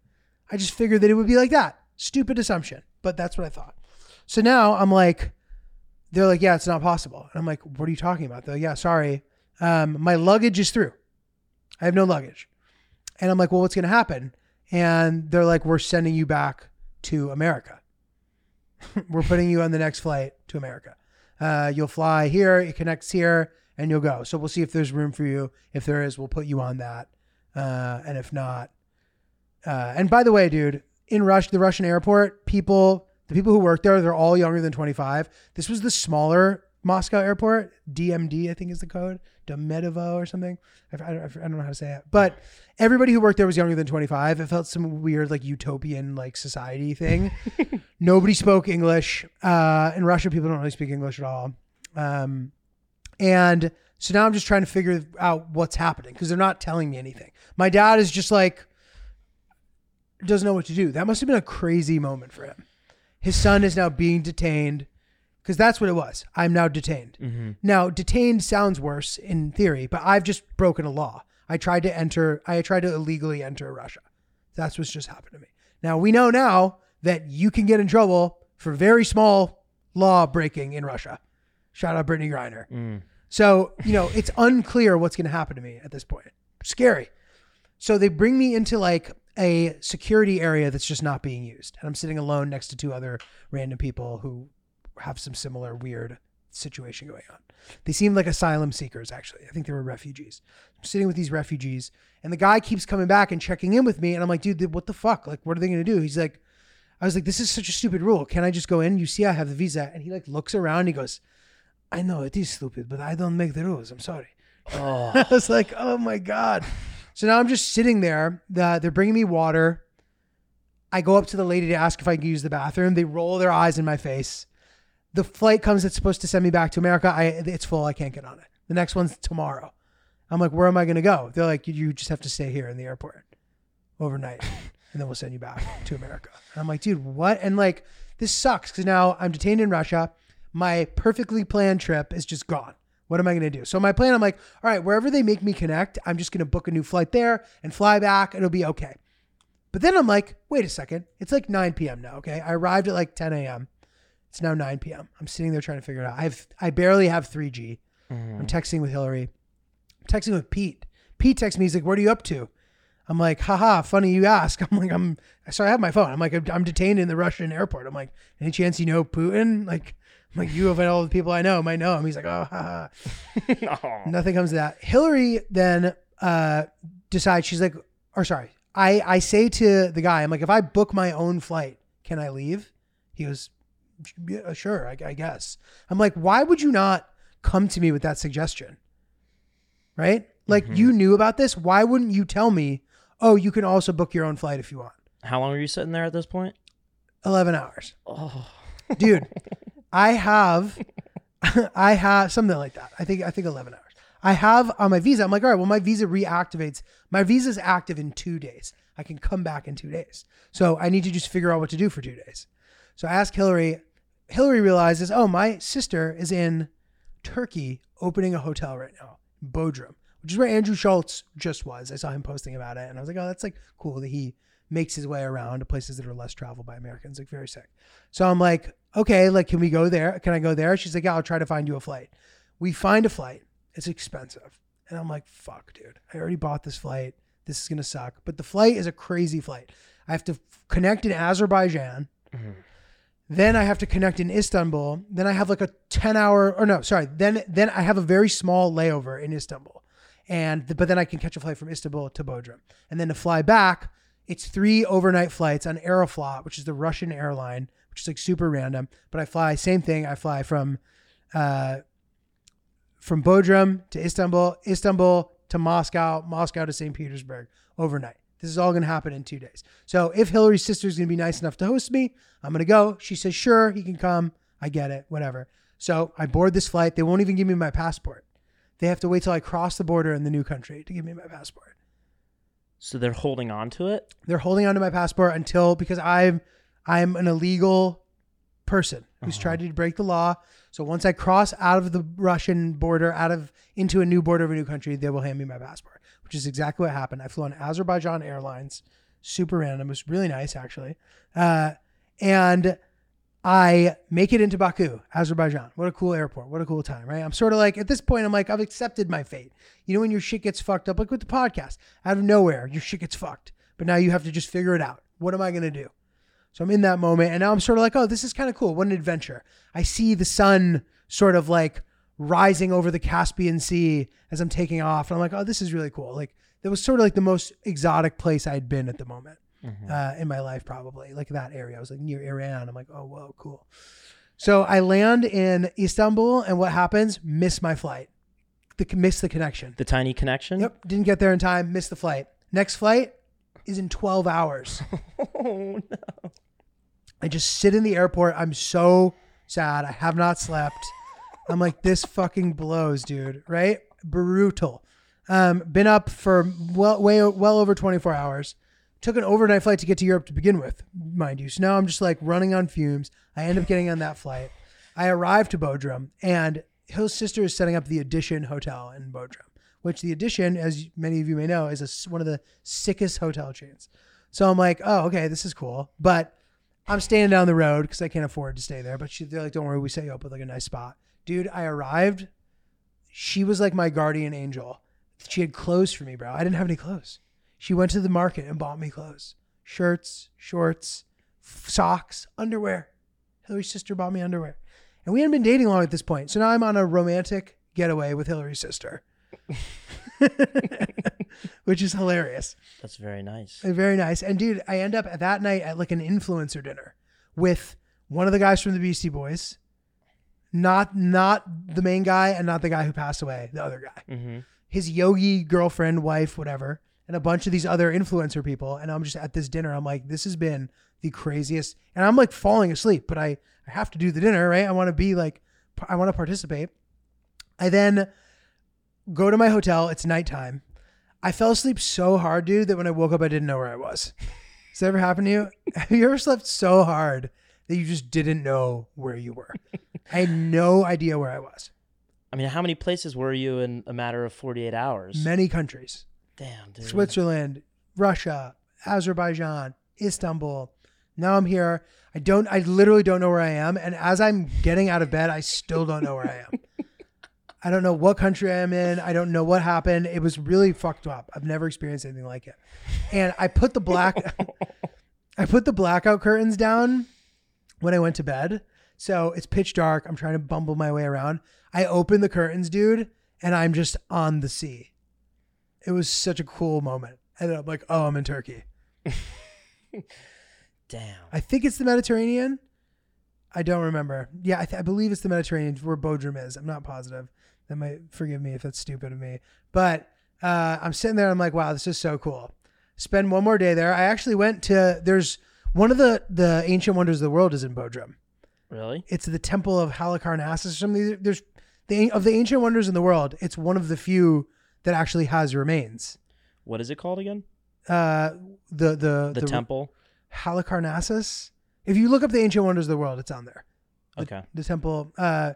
I just figured that it would be like that. Stupid assumption, but that's what I thought. So now I'm like, they're like, yeah, it's not possible. And I'm like, what are you talking about? They're like, yeah, sorry. Um, my luggage is through. I have no luggage. And I'm like, well, what's going to happen? And they're like, we're sending you back to America. we're putting you on the next flight to America. Uh, you'll fly here, it connects here, and you'll go. So we'll see if there's room for you. If there is, we'll put you on that. Uh, and if not, uh, and by the way, dude, in Rush, the Russian airport, people, the people who work there, they're all younger than 25. This was the smaller Moscow airport. DMD, I think is the code. Domedovo or something. I, I, I don't know how to say it. But everybody who worked there was younger than 25. It felt some weird, like utopian, like society thing. Nobody spoke English. Uh, in Russia, people don't really speak English at all. Um, and so now I'm just trying to figure out what's happening because they're not telling me anything. My dad is just like, doesn't know what to do. That must have been a crazy moment for him. His son is now being detained because that's what it was. I'm now detained. Now, detained sounds worse in theory, but I've just broken a law. I tried to enter, I tried to illegally enter Russia. That's what's just happened to me. Now, we know now that you can get in trouble for very small law breaking in Russia. Shout out Brittney Griner. Mm. So, you know, it's unclear what's going to happen to me at this point. Scary. So they bring me into like a security area that's just not being used. And I'm sitting alone next to two other random people who have some similar weird situation going on. They seemed like asylum seekers, actually. I think they were refugees. I'm sitting with these refugees, and the guy keeps coming back and checking in with me. And I'm like, dude, what the fuck? Like, what are they going to do? He's like, I was like, this is such a stupid rule. Can I just go in? You see, I have the visa. And he like looks around. And he goes, I know it is stupid, but I don't make the rules. I'm sorry. Oh. I was like, oh my God. So now I'm just sitting there. The, they're bringing me water. I go up to the lady to ask if I can use the bathroom. They roll their eyes in my face. The flight comes that's supposed to send me back to America. I it's full. I can't get on it. The next one's tomorrow. I'm like, where am I going to go? They're like, you just have to stay here in the airport overnight, and then we'll send you back to America. And I'm like, dude, what? And like, this sucks because now I'm detained in Russia. My perfectly planned trip is just gone. What am I going to do? So my plan, I'm like, all right, wherever they make me connect, I'm just going to book a new flight there and fly back. It'll be okay. But then I'm like, wait a second. It's like 9 p.m. now. Okay. I arrived at like 10 a.m. It's now 9 p.m. I'm sitting there trying to figure it out. I've, I barely have 3G. I'm texting with Hillary. I'm texting with Pete. Pete texts me. He's like, what are you up to? I'm like, haha, funny you ask. I'm like, I'm, so I have my phone. I'm like, I'm detained in the Russian airport. I'm like, any chance you know Putin? Like, I'm like, you of all the people I know might know him. He's like, oh, haha. Nothing comes to that. Hillary then uh, decides she's like, or sorry, I I say to the guy, I'm like, if I book my own flight, can I leave? He goes, yeah, uh, sure, I, I guess. I'm like, why would you not come to me with that suggestion? Right? Like mm-hmm. you knew about this. Why wouldn't you tell me? Oh, you can also book your own flight if you want. How long are you sitting there at this point? 11 hours. Oh, dude, I have I have something like that. I think I think 11 hours. I have on my visa. I'm like, all right, well, my visa reactivates. My visa is active in two days. I can come back in two days. So I need to just figure out what to do for two days. So I ask Hillary. Hillary realizes, oh, my sister is in Turkey opening a hotel right now, Bodrum, which is where Andrew Schulz just was. I saw him posting about it, and I was like, oh, that's like cool that he makes his way around to places that are less traveled by Americans. Like very sick. So I'm like, okay, like, can we go there? Can I go there? She's like, yeah, I'll try to find you a flight. We find a flight. It's expensive. And I'm like, fuck, dude. I already bought this flight. This is to suck. But the flight is a crazy flight. I have to f- connect in Azerbaijan. Mm-hmm. Then I have to connect in Istanbul. Then I have like a 10 hour or no, sorry. Then then I have a very small layover in Istanbul. And but then I can catch a flight from Istanbul to Bodrum. And then to fly back, it's three overnight flights on Aeroflot, which is the Russian airline, which is like super random. But I fly same thing. I fly from uh from Bodrum to Istanbul, Istanbul to Moscow, Moscow to St. Petersburg overnight. This is all going to happen in two days. So if Hillary's sister is going to be nice enough to host me, I'm going to go. She says, sure, he can come. I get it, whatever. So I board this flight. They won't even give me my passport. They have to wait till I cross the border in the new country to give me my passport. So they're holding on to it. They're holding on to my passport until because I'm I'm an illegal person who's uh-huh. tried to break the law. So once I cross out of the Russian border, out of into a new border of a new country, they will hand me my passport, which is exactly what happened. I flew on Azerbaijan Airlines, super random. It was really nice actually, uh, and I make it into Baku, Azerbaijan. What a cool airport. What a cool time, right? I'm sort of like, at this point, I'm like, I've accepted my fate. You know, when your shit gets fucked up, like with the podcast, out of nowhere, your shit gets fucked. But now you have to just figure it out. What am I going to do? So I'm in that moment, and now I'm sort of like, oh, this is kind of cool. What an adventure. I see the sun sort of like rising over the Caspian Sea as I'm taking off. And I'm like, oh, this is really cool. Like, that was sort of like the most exotic place I'd been at the moment uh, in my life, probably. Like that area. I was like near Iran. I'm like, oh, whoa, cool. So I land in Istanbul, and what happens? Miss my flight. The miss the connection. The tiny connection. Yep, didn't get there in time. Missed the flight. Next flight is in 12 hours. Oh no. I just sit in the airport. I'm so sad. I have not slept. I'm like, this fucking blows, dude. Right? Brutal. Um, been up for well, way well over 24 hours. Took an overnight flight to get to Europe to begin with, mind you. So now I'm just like running on fumes. I end up getting on that flight. I arrive to Bodrum, and Hill's sister is setting up the Edition Hotel in Bodrum, which the Edition, as many of you may know, is a one of the sickest hotel chains. So I'm like, oh, okay, this is cool. But I'm staying down the road because I can't afford to stay there. But she, they're like, don't worry, we set you up with like a nice spot. Dude, I arrived. She was like my guardian angel. She had clothes for me, bro. I didn't have any clothes. She went to the market and bought me clothes shirts, shorts, f- socks, underwear. Hillary's sister bought me underwear. And we hadn't been dating long at this point. So now I'm on a romantic getaway with Hillary's sister, which is hilarious. That's very nice. Very nice. And dude, I end up at that night at like an influencer dinner with one of the guys from the Beastie Boys, not not the main guy and not the guy who passed away, the other guy. Mm-hmm. His yogi girlfriend, wife, whatever, and a bunch of these other influencer people. And I'm just at this dinner. I'm like, this has been the craziest. And I'm like falling asleep, but I I have to do the dinner, right? I want to be like, I want to participate. I then go to my hotel. It's nighttime. I fell asleep so hard, dude, that when I woke up, I didn't know where I was. Has that ever happened to you? Have you ever slept so hard that you just didn't know where you were? I had no idea where I was. I mean, how many places were you in a matter of 48 hours? Many countries Damn, dude. Switzerland, Russia, Azerbaijan, Istanbul. Now I'm here. I don't, I literally don't know where I am. And as I'm getting out of bed, I still don't know where I am. I don't know what country I am in. I don't know what happened. It was really fucked up. I've never experienced anything like it. And I put the black, I put the blackout curtains down when I went to bed. So it's pitch dark. I'm trying to bumble my way around. I open the curtains, dude, and I'm just on the sea. It was such a cool moment. And I'm like, oh, I'm in Turkey. Damn. I think it's the Mediterranean. I don't remember. Yeah, I, th- I believe it's the Mediterranean where Bodrum is. I'm not positive. That might forgive me if that's stupid of me. But uh, I'm sitting there. And I'm like, wow, this is so cool. Spend one more day there. I actually went to. There's one of the the ancient wonders of the world is in Bodrum. Really? It's the Temple of Halicarnassus or something. There's the of the ancient wonders in the world. It's one of the few that actually has remains. What is it called again? Uh, the the The, temple? Halicarnassus. If you look up the ancient wonders of the world, it's on there. The, Okay. The temple. Uh,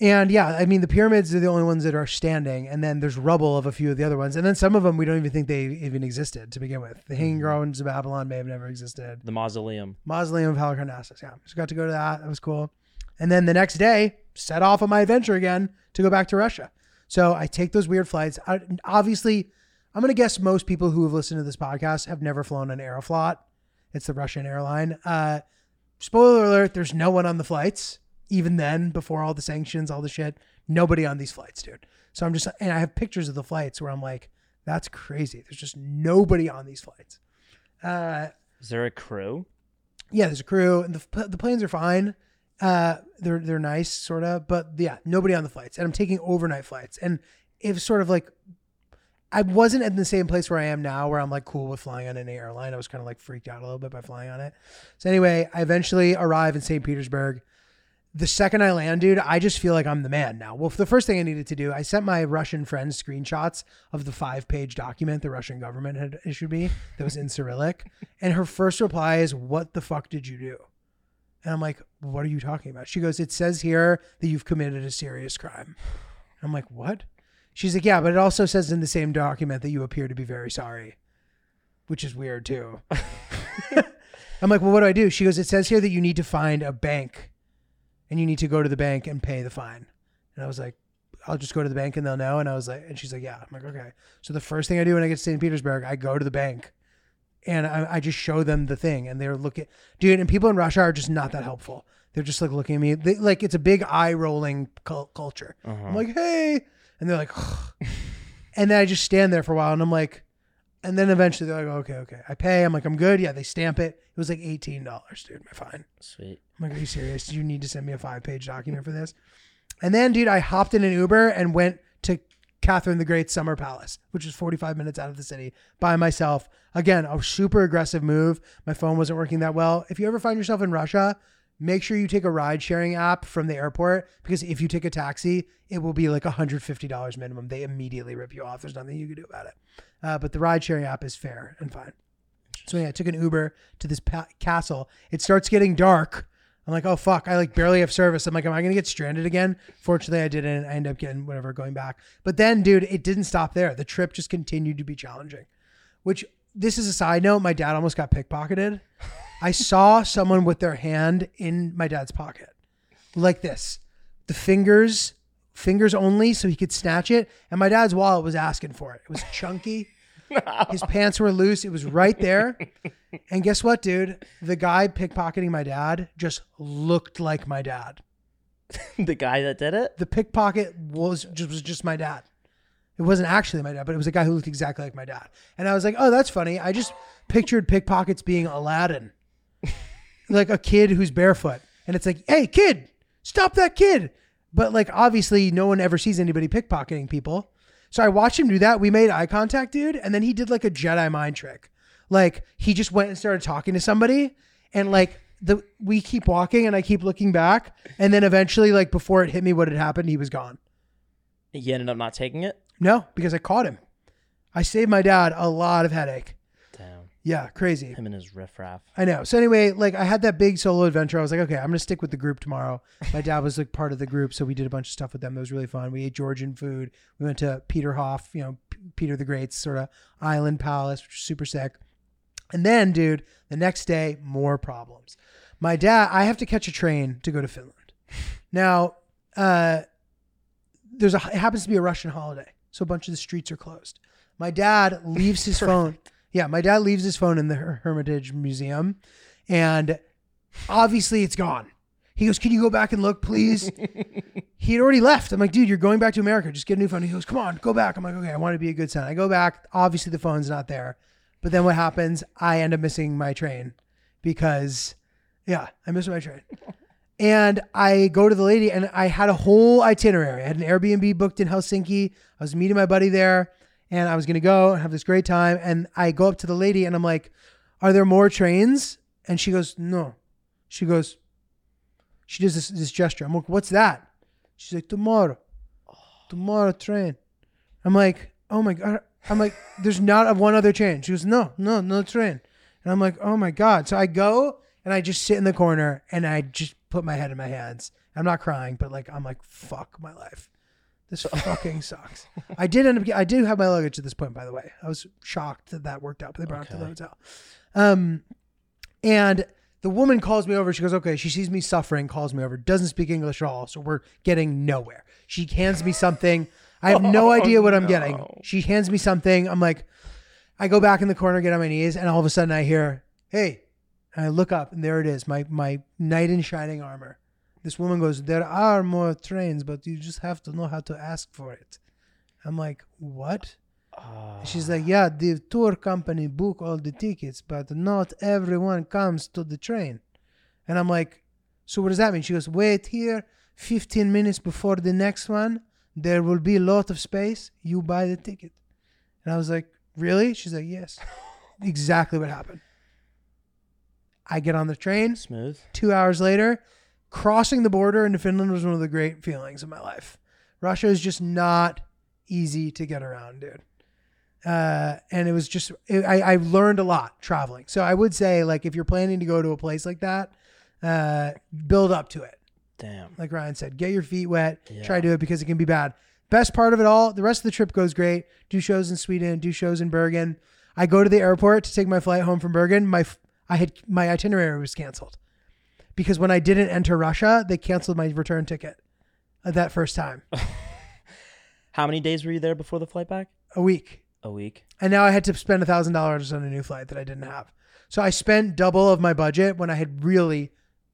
and yeah, I mean the pyramids are the only ones that are standing, and then there's rubble of a few of the other ones, and then some of them we don't even think they even existed to begin with. The Mm-hmm. Hanging Gardens of Babylon may have never existed. The mausoleum. Mausoleum of Halicarnassus. Yeah, so got to go to that. That was cool. And then the next day, set off on my adventure again to go back to Russia. So I take those weird flights. I, obviously, I'm gonna guess most people who have listened to this podcast have never flown an Aeroflot. It's the Russian airline. Uh, spoiler alert: there's no one on the flights. Even then, before all the sanctions, all the shit, nobody on these flights, dude. So I'm just, and I have pictures of the flights where I'm like, that's crazy. There's just nobody on these flights. Uh, Is there a crew? yeah, there's a crew, and the the planes are fine. Uh, they're they're nice, sort of, but yeah, nobody on the flights, and I'm taking overnight flights, and was sort of like I wasn't in the same place where I am now, where I'm like cool with flying on an airline. I was kind of like freaked out a little bit by flying on it. So anyway, I eventually arrive in St. Petersburg. The second I land, dude, I just feel like I'm the man now. Well, the first thing I needed to do, I sent my Russian friends screenshots of the five page document the Russian government had issued me that was in Cyrillic. And her first reply is, What the fuck did you do? And I'm like, What are you talking about? She goes, It says here that you've committed a serious crime. I'm like, What? She's like, Yeah, but it also says in the same document that you appear to be very sorry, which is weird too. I'm like, Well, what do I do? She goes, It says here that you need to find a bank and you need to go to the bank and pay the fine. And I was like, I'll just go to the bank and they'll know. And I was like, and she's like, yeah. I'm like, okay. So the first thing I do when I get to St. Petersburg, I go to the bank and I, I just show them the thing and they're looking, dude. And people in Russia are just not that helpful. They're just like looking at me, they, like it's a big eye rolling cul- culture. I'm uh-huh. like, hey, and they're like, and then I just stand there for a while and I'm like, and then eventually they're like, okay, okay. I pay. I'm like, I'm good. Yeah, they stamp it. It was like eighteen dollars, dude. My fine. Sweet. I'm like, are you serious? You need to send me a five page document for this. And then, dude, I hopped in an Uber and went to Catherine the Great's Summer Palace, which is 45 minutes out of the city by myself. Again, a super aggressive move. My phone wasn't working that well. If you ever find yourself in Russia, make sure you take a ride sharing app from the airport because if you take a taxi, it will be like $150 minimum. They immediately rip you off. There's nothing you can do about it. Uh, but the ride sharing app is fair and fine. So yeah, I took an Uber to this pa- castle. It starts getting dark. I'm like, oh fuck, I like barely have service. I'm like, am I gonna get stranded again? Fortunately, I didn't. I end up getting whatever going back. But then, dude, it didn't stop there. The trip just continued to be challenging. Which this is a side note. My dad almost got pickpocketed. I saw someone with their hand in my dad's pocket, like this, the fingers, fingers only, so he could snatch it. And my dad's wallet was asking for it. It was chunky. His pants were loose. It was right there. And guess what, dude? The guy pickpocketing my dad just looked like my dad. the guy that did it? The pickpocket was just was just my dad. It wasn't actually my dad, but it was a guy who looked exactly like my dad. And I was like, "Oh, that's funny." I just pictured pickpockets being Aladdin, like a kid who's barefoot, and it's like, "Hey, kid, stop that kid!" But like, obviously, no one ever sees anybody pickpocketing people. So I watched him do that. We made eye contact, dude, and then he did like a Jedi mind trick. Like he just went and started talking to somebody, and like the we keep walking, and I keep looking back, and then eventually, like before it hit me what had happened, he was gone. He ended up not taking it? No, because I caught him. I saved my dad a lot of headache. Yeah, crazy. Him and his riffraff. I know. So anyway, like I had that big solo adventure. I was like, okay, I'm gonna stick with the group tomorrow. My dad was like part of the group, so we did a bunch of stuff with them. That was really fun. We ate Georgian food. We went to Peterhof, you know, P- Peter the Great's sort of island palace, which was super sick. And then, dude, the next day, more problems. My dad, I have to catch a train to go to Finland. Now, uh, there's a it happens to be a Russian holiday, so a bunch of the streets are closed. My dad leaves his phone. Yeah, my dad leaves his phone in the Hermitage Museum, and obviously it's gone. He goes, "Can you go back and look, please?" he had already left. I'm like, "Dude, you're going back to America. Just get a new phone." He goes, "Come on, go back." I'm like, "Okay, I want to be a good son." I go back. Obviously, the phone's not there. But then what happens? I end up missing my train because, yeah, I missed my train. And I go to the lady, and I had a whole itinerary. I had an Airbnb booked in Helsinki. I was meeting my buddy there, and I was gonna go and have this great time. And I go up to the lady, and I'm like, "Are there more trains?" And she goes, "No." She goes, she does this this gesture. I'm like, "What's that?" She's like, "Tomorrow, tomorrow train." I'm like, "Oh my god." I'm like, "There's not a one other train." She goes, "No, no, no train." And I'm like, "Oh my god." So I go and I just sit in the corner and I just put my head in my hands. I'm not crying, but like I'm like, "Fuck my life." This fucking sucks. I did end up. get- I do have my luggage at this point, by the way. I was shocked that that worked out. But they brought it to the Okay. hotel. Um, and the woman calls me over. She goes, "Okay." She sees me suffering, calls me over. Doesn't speak English at all, so we're getting nowhere. She hands me something. I have no idea what I'm getting. She hands me something. I'm like, I go back in the corner, get on my knees, and all of a sudden I hear, "Hey!" And I look up, and there it is, my my knight in shining armor. This woman goes, There are more trains, but you just have to know how to ask for it. I'm like, What? Ah. She's like, Yeah, the tour company book all the tickets, but not everyone comes to the train. And I'm like, So what does that mean? She goes, Wait here, 15 minutes before the next one. There will be a lot of space. You buy the ticket. And I was like, Really? She's like, Yes. exactly what happened. I get on the train Smooth. two hours later, crossing the border into Finland was one of the great feelings of my life. Russia is just not easy to get around, dude. Uh, and it was just, it, I, I learned a lot traveling. So I would say, like, if you're planning to go to a place like that, uh, build up to it. Damn. Like Ryan said, get your feet wet, Yeah. try to do it because it can be bad. Best part of it all, the rest of the trip goes great. Do shows in Sweden, do shows in Bergen. I go to the airport to take my flight home from Bergen. My I had my itinerary was canceled because when I didn't enter Russia, they canceled my return ticket uh, that first time. How many days were you there before the flight back? A week. A week. And now I had to spend a thousand dollars on a new flight that I didn't have. So I spent double of my budget when I had really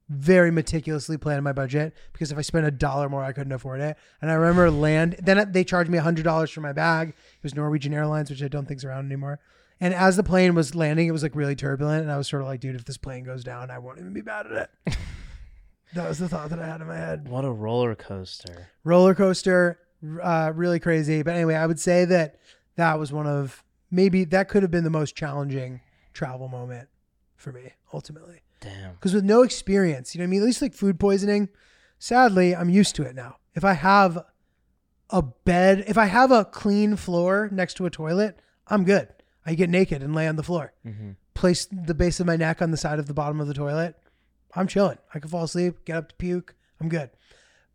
very meticulously planned my budget because if I spent a dollar more, I couldn't afford it. And I remember land. Then they charged me a hundred dollars for my bag. It was Norwegian Airlines, which I don't think's around anymore. And as the plane was landing, it was like really turbulent, and I was sort of like, dude, if this plane goes down, I won't even be mad at it. That was the thought that I had in my head. What a roller coaster. roller coaster, uh, really crazy. But anyway, I would say that that was one of maybe that could have been the most challenging travel moment for me ultimately. Damn. Because with no experience, you know what I mean? At least like food poisoning, sadly, I'm used to it now. If I have a bed, if I have a clean floor next to a toilet, I'm good. I get naked and lay on the floor. Mm-hmm. Place the base of my neck on the side of the bottom of the toilet. I'm chilling. I can fall asleep, get up to puke. I'm good.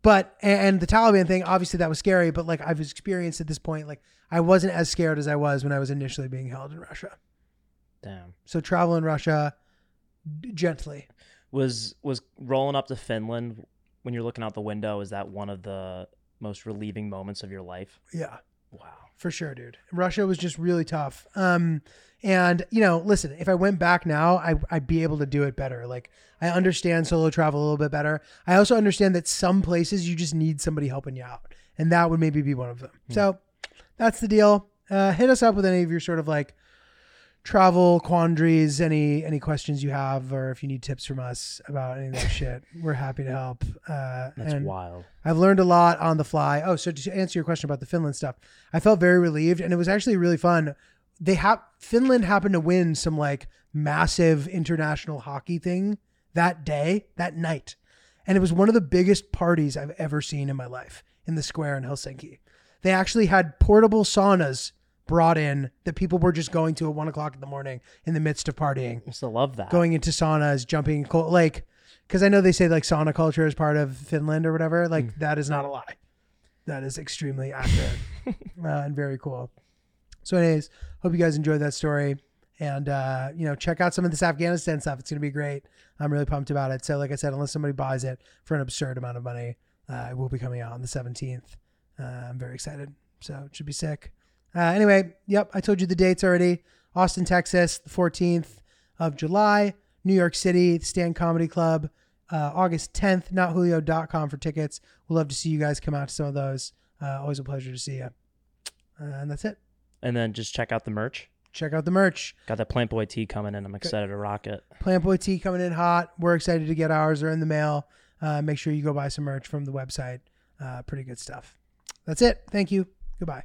But and the Taliban thing, obviously that was scary. But like I've experienced at this point, like I wasn't as scared as I was when I was initially being held in Russia. Damn. So travel in Russia d- gently. Was was rolling up to Finland when you're looking out the window? Is that one of the most relieving moments of your life? Yeah. Wow. For sure, dude. Russia was just really tough. Um, and you know, listen, if I went back now, I, I'd be able to do it better. Like I understand solo travel a little bit better. I also understand that some places you just need somebody helping you out, and that would maybe be one of them. So that's the deal. Uh, hit us up with any of your sort of like travel quandaries, any any questions you have, or if you need tips from us about any of that shit. We're happy to help. Uh, That's and- wild. I've learned a lot on the fly. Oh, so to answer your question about the Finland stuff, I felt very relieved, and it was actually really fun. They have Finland happened to win some like massive international hockey thing that day, that night, and it was one of the biggest parties I've ever seen in my life in the square in Helsinki. They actually had portable saunas brought in that people were just going to at one o'clock in the morning in the midst of partying I still love that. going into saunas, jumping in cold, like, because I know they say like sauna culture is part of Finland or whatever. Like that is not a lie. That is extremely accurate uh, and very cool. So, anyways, hope you guys enjoyed that story, and uh, you know, check out some of this Afghanistan stuff. It's gonna be great. I'm really pumped about it. So, like I said, unless somebody buys it for an absurd amount of money, uh, it will be coming out on the 17th. Uh, I'm very excited. So it should be sick. Uh, anyway, yep, I told you the dates already. Austin, Texas, the 14th of July. New York City, the Stand Comedy Club, uh, August 10th. NotJulio.com for tickets. We'll love to see you guys come out to some of those. Uh, always a pleasure to see you. Uh, and that's it. and then just check out the merch. Check out the merch. Got that Plant Boy tee coming in. I'm excited to rock it. Plant Boy Tea coming in hot. We're excited to get ours. They're in the mail. Uh, make sure you go buy some merch from the website. Uh, pretty good stuff. That's it. Thank you. Goodbye.